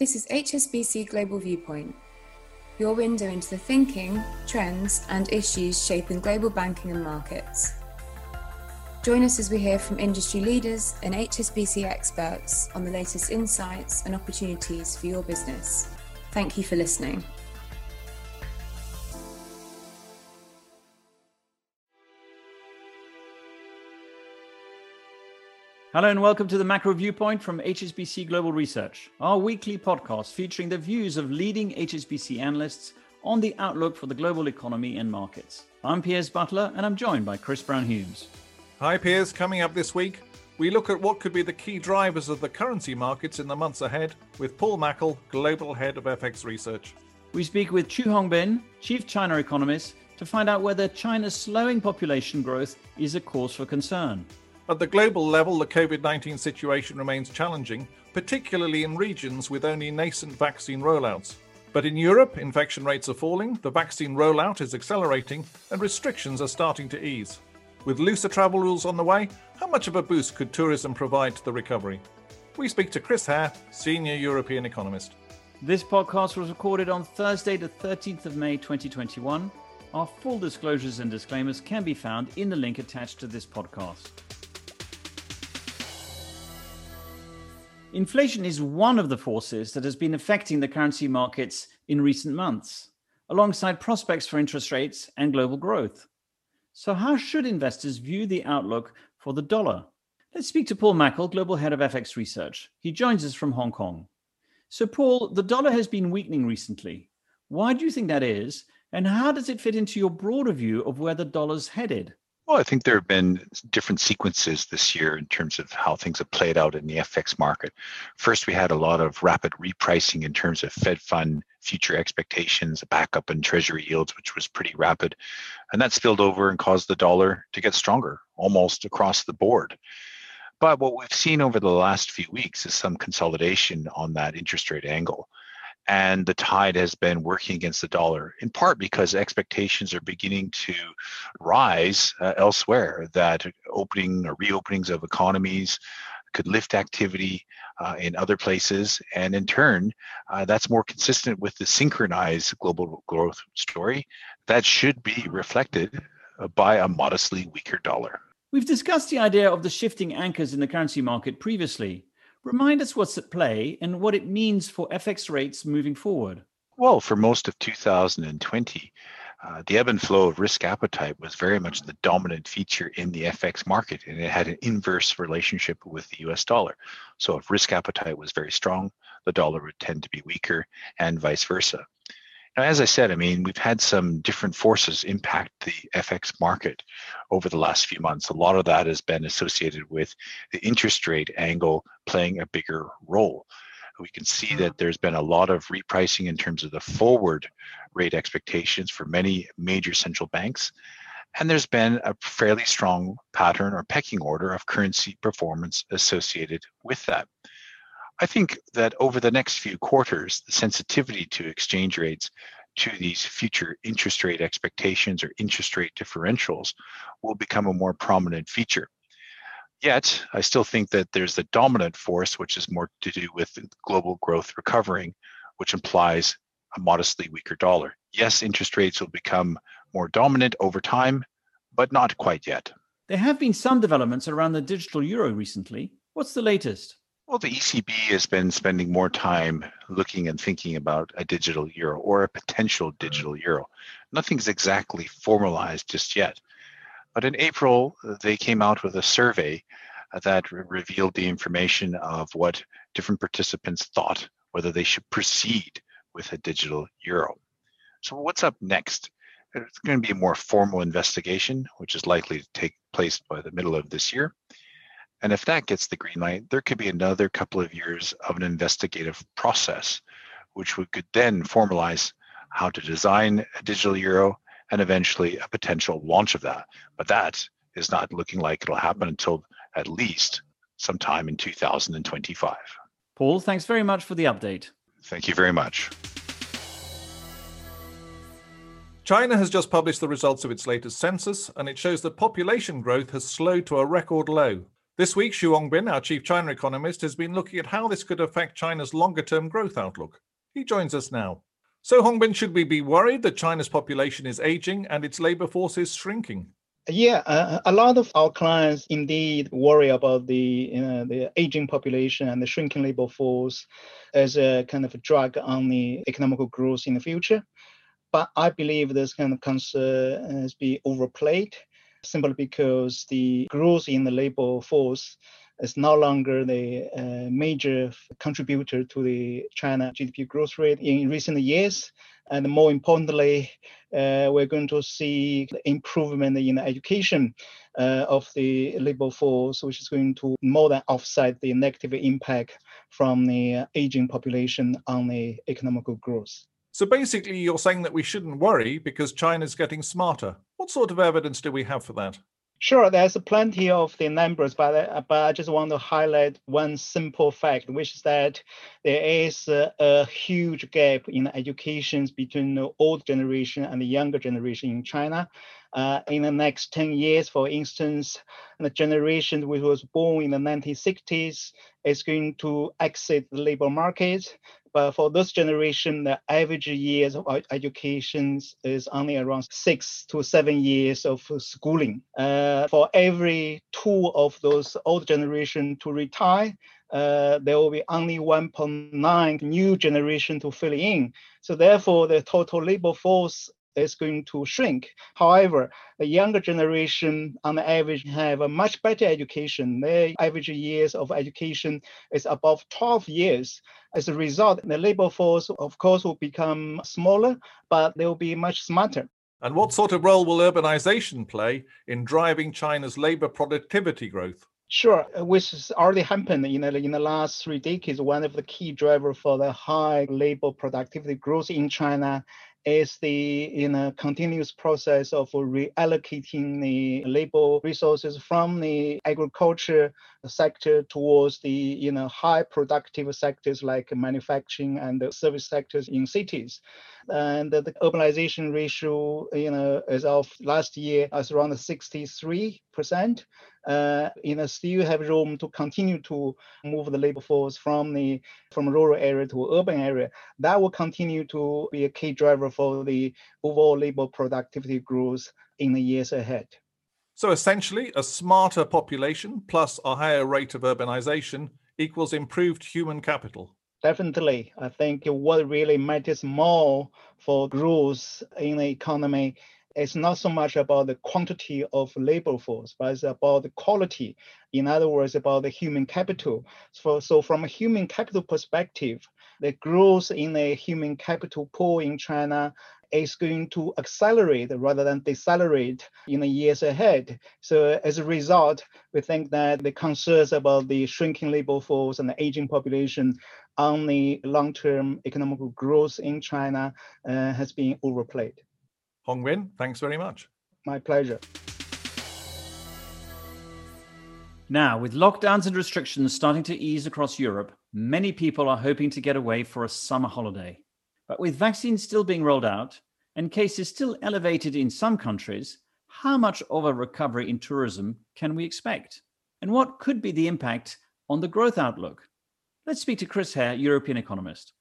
This is HSBC Global Viewpoint, your window into the thinking, trends, and issues shaping global banking and markets. Join us as we hear from industry leaders and HSBC experts on the latest insights and opportunities for your business. Thank you for listening. Hello and welcome to the Macro Viewpoint from HSBC Global Research, our weekly podcast featuring the views of leading HSBC analysts on the outlook for the global economy and markets. I'm Piers Butler and I'm joined by Chris Brown Humes. Hi, Piers. Coming up this week, we look at what could be the key drivers of the currency markets in the months ahead with Paul Mackel, Global Head of FX Research. We speak with Qu Hongbin, Chief China Economist, to find out whether China's slowing population growth is a cause for concern. At the global level, the COVID 19 situation remains challenging, particularly in regions with only nascent vaccine rollouts. But in Europe, infection rates are falling, the vaccine rollout is accelerating, and restrictions are starting to ease. With looser travel rules on the way, how much of a boost could tourism provide to the recovery? We speak to Chris Hare, Senior European Economist. This podcast was recorded on Thursday, the 13th of May 2021. Our full disclosures and disclaimers can be found in the link attached to this podcast. Inflation is one of the forces that has been affecting the currency markets in recent months, alongside prospects for interest rates and global growth. So, how should investors view the outlook for the dollar? Let's speak to Paul Mackel, Global Head of FX Research. He joins us from Hong Kong. So, Paul, the dollar has been weakening recently. Why do you think that is? And how does it fit into your broader view of where the dollar's headed? Well, I think there have been different sequences this year in terms of how things have played out in the FX market. First, we had a lot of rapid repricing in terms of Fed fund future expectations, a backup in treasury yields, which was pretty rapid. And that spilled over and caused the dollar to get stronger almost across the board. But what we've seen over the last few weeks is some consolidation on that interest rate angle and the tide has been working against the dollar in part because expectations are beginning to rise uh, elsewhere that opening or reopenings of economies could lift activity uh, in other places and in turn uh, that's more consistent with the synchronized global growth story that should be reflected uh, by a modestly weaker dollar We've discussed the idea of the shifting anchors in the currency market previously. Remind us what's at play and what it means for FX rates moving forward. Well, for most of 2020, uh, the ebb and flow of risk appetite was very much the dominant feature in the FX market, and it had an inverse relationship with the US dollar. So, if risk appetite was very strong, the dollar would tend to be weaker, and vice versa. Now, as I said, I mean, we've had some different forces impact the FX market over the last few months. A lot of that has been associated with the interest rate angle playing a bigger role. We can see mm-hmm. that there's been a lot of repricing in terms of the forward rate expectations for many major central banks. And there's been a fairly strong pattern or pecking order of currency performance associated with that. I think that over the next few quarters, the sensitivity to exchange rates to these future interest rate expectations or interest rate differentials will become a more prominent feature. Yet, I still think that there's the dominant force, which is more to do with global growth recovering, which implies a modestly weaker dollar. Yes, interest rates will become more dominant over time, but not quite yet. There have been some developments around the digital euro recently. What's the latest? Well, the ECB has been spending more time looking and thinking about a digital euro or a potential mm. digital euro. Nothing's exactly formalized just yet. But in April, uh, they came out with a survey uh, that re- revealed the information of what different participants thought whether they should proceed with a digital euro. So, what's up next? It's going to be a more formal investigation, which is likely to take place by the middle of this year. And if that gets the green light, there could be another couple of years of an investigative process, which we could then formalize how to design a digital euro and eventually a potential launch of that. But that is not looking like it'll happen until at least sometime in 2025. Paul, thanks very much for the update. Thank you very much. China has just published the results of its latest census, and it shows that population growth has slowed to a record low. This week, Qu Hongbin, our chief China economist, has been looking at how this could affect China's longer term growth outlook. He joins us now. So, Hongbin, should we be worried that China's population is aging and its labor force is shrinking? Yeah, uh, a lot of our clients indeed worry about the you know, the aging population and the shrinking labor force as a kind of a drag on the economical growth in the future. But I believe this kind of concern has been overplayed simply because the growth in the labor force is no longer the uh, major contributor to the China GDP growth rate in recent years. And more importantly, uh, we're going to see improvement in the education uh, of the labor force, which is going to more than offset the negative impact from the aging population on the economical growth. So basically, you're saying that we shouldn't worry because China's getting smarter. What sort of evidence do we have for that? Sure, there's plenty of the numbers, but, uh, but I just want to highlight one simple fact, which is that there is a, a huge gap in education between the old generation and the younger generation in China. Uh, in the next 10 years, for instance, the generation which was born in the 1960s is going to exit the labor market but for this generation, the average years of education is only around six to seven years of schooling. Uh, for every two of those old generation to retire, uh, there will be only 1.9 new generation to fill in. So therefore, the total labor force is going to shrink. However, the younger generation on the average have a much better education. Their average years of education is above 12 years. As a result, the labor force, of course, will become smaller, but they will be much smarter. And what sort of role will urbanization play in driving China's labor productivity growth? Sure, which has already happened in the, in the last three decades. One of the key drivers for the high labor productivity growth in China is the you know continuous process of reallocating the labor resources from the agriculture sector towards the you know high productive sectors like manufacturing and the service sectors in cities. And the, urbanization ratio you know as of last year is around 63 percent uh, you know, still have room to continue to move the labor force from the from rural area to urban area. That will continue to be a key driver for the overall labor productivity growth in the years ahead. So essentially, a smarter population plus a higher rate of urbanization equals improved human capital. Definitely. I think what really matters more for growth in the economy it's not so much about the quantity of labor force, but it's about the quality. In other words, about the human capital. So, so from a human capital perspective, the growth in the human capital pool in China is going to accelerate rather than decelerate in the years ahead. So as a result, we think that the concerns about the shrinking labor force and the aging population on the long-term economic growth in China uh, has been overplayed. Hongbin, thanks very much. My pleasure. Now, with lockdowns and restrictions starting to ease across Europe, many people are hoping to get away for a summer holiday. But with vaccines still being rolled out and cases still elevated in some countries, how much of a recovery in tourism can we expect? And what could be the impact on the growth outlook? Let's speak to Chris Hare, European economist.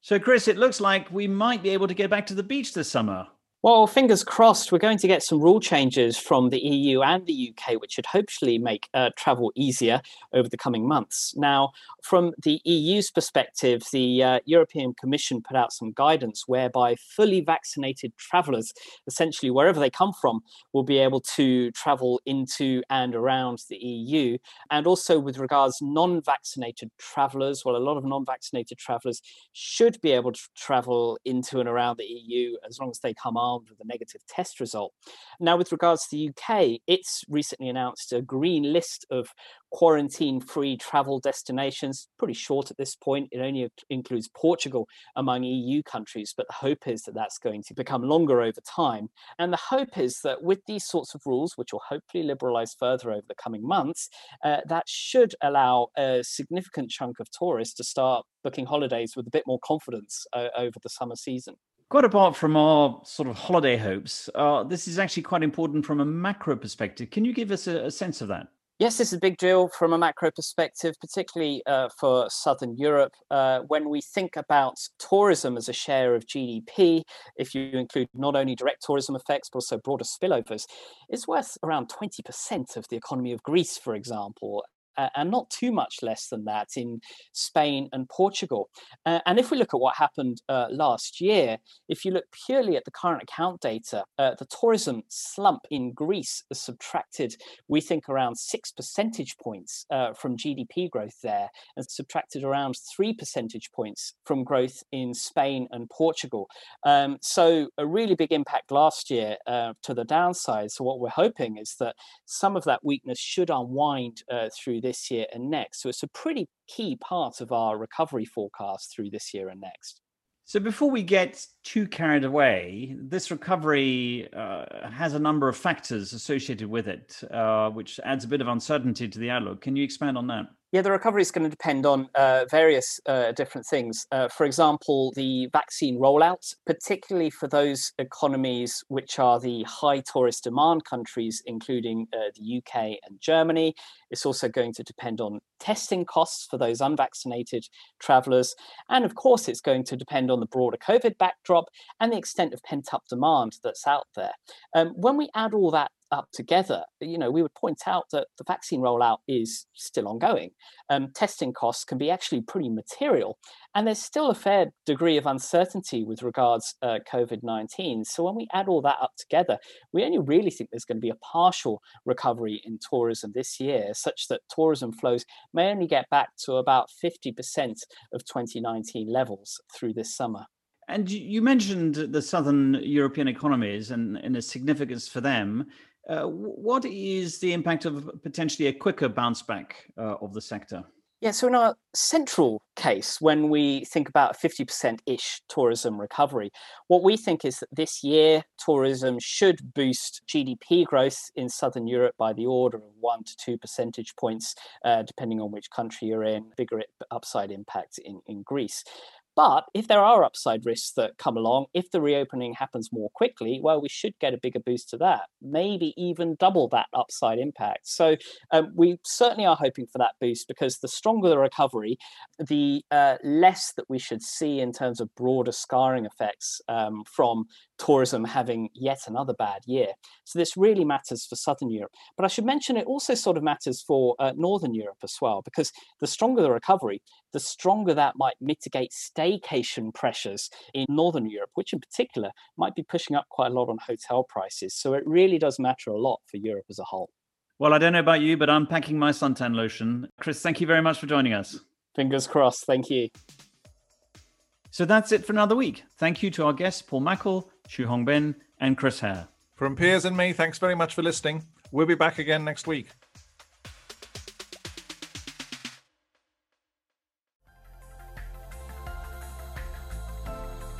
So, Chris, it looks like we might be able to get back to the beach this summer. Well, fingers crossed, we're going to get some rule changes from the EU and the UK, which should hopefully make uh, travel easier over the coming months. Now, from the EU's perspective, the uh, European Commission put out some guidance whereby fully vaccinated travellers, essentially wherever they come from, will be able to travel into and around the EU. And also with regards non-vaccinated travellers, well, a lot of non-vaccinated travellers should be able to travel into and around the EU as long as they come armed with a negative test result. Now, with regards to the UK, it's recently announced a green list of quarantine free travel destinations. Pretty short at this point. It only includes Portugal among EU countries, but the hope is that that's going to become longer over time. And the hope is that with these sorts of rules, which will hopefully liberalize further over the coming months, uh, that should allow a significant chunk of tourists to start booking holidays with a bit more confidence uh, over the summer season. Quite apart from our sort of holiday hopes, uh, this is actually quite important from a macro perspective. Can you give us a, a sense of that? Yes, this is a big deal from a macro perspective, particularly uh, for Southern Europe. Uh, when we think about tourism as a share of GDP, if you include not only direct tourism effects, but also broader spillovers, it's worth around 20% of the economy of Greece, for example uh, and not too much less than that in Spain and Portugal. Uh, and if we look at what happened uh, last year, if you look purely at the current account data, uh, the tourism slump in Greece has subtracted, we think, around six percentage points uh, from GDP growth there, and subtracted around three percentage points from growth in Spain and Portugal. Um, so a really big impact last year uh, to the downside. So what we're hoping is that some of that weakness should unwind through this year and next. So it's a pretty key part of our recovery forecast through this year and next. So before we get too carried away, this recovery uh, has a number of factors associated with it, uh, which adds a bit of uncertainty to the outlook. Can you expand on that? Yeah, the recovery is going to depend on uh, various uh, different things. Uh, for example, the vaccine rollout, particularly for those economies which are the high tourist demand countries, including uh, the UK and Germany. It's also going to depend on testing costs for those unvaccinated travelers. And of course, it's going to depend on the broader COVID backdrop and the extent of pent up demand that's out there. Um, when we add all that up together, you know, we would point out that the vaccine rollout is still ongoing. Um, testing costs can be actually pretty material, and there's still a fair degree of uncertainty with regards uh, COVID-19. So when we add all that up together, we only really think there's going to be a partial recovery in tourism this year, such that tourism flows may only get back to about 50% of 2019 levels through this summer. And you mentioned the southern European economies and, and the significance for them. Uh, what is the impact of potentially a quicker bounce back uh, of the sector? Yeah, so in our central case, when we think about 50% ish tourism recovery, what we think is that this year tourism should boost GDP growth in Southern Europe by the order of one to two percentage points, uh, depending on which country you're in, bigger upside impact in, in Greece. But if there are upside risks that come along, if the reopening happens more quickly, well, we should get a bigger boost to that, maybe even double that upside impact. So um, we certainly are hoping for that boost because the stronger the recovery, the uh, less that we should see in terms of broader scarring effects um, from tourism having yet another bad year. So this really matters for Southern Europe. But I should mention it also sort of matters for uh, Northern Europe as well, because the stronger the recovery, the stronger that might mitigate staycation pressures in Northern Europe, which in particular might be pushing up quite a lot on hotel prices. So it really does matter a lot for Europe as a whole. Well, I don't know about you, but I'm packing my suntan lotion. Chris, thank you very much for joining us. Fingers crossed. Thank you. So that's it for another week. Thank you to our guests, Paul Mackel, Qu Hongbin, and Chris Hare. From Piers and me, thanks very much for listening. We'll be back again next week.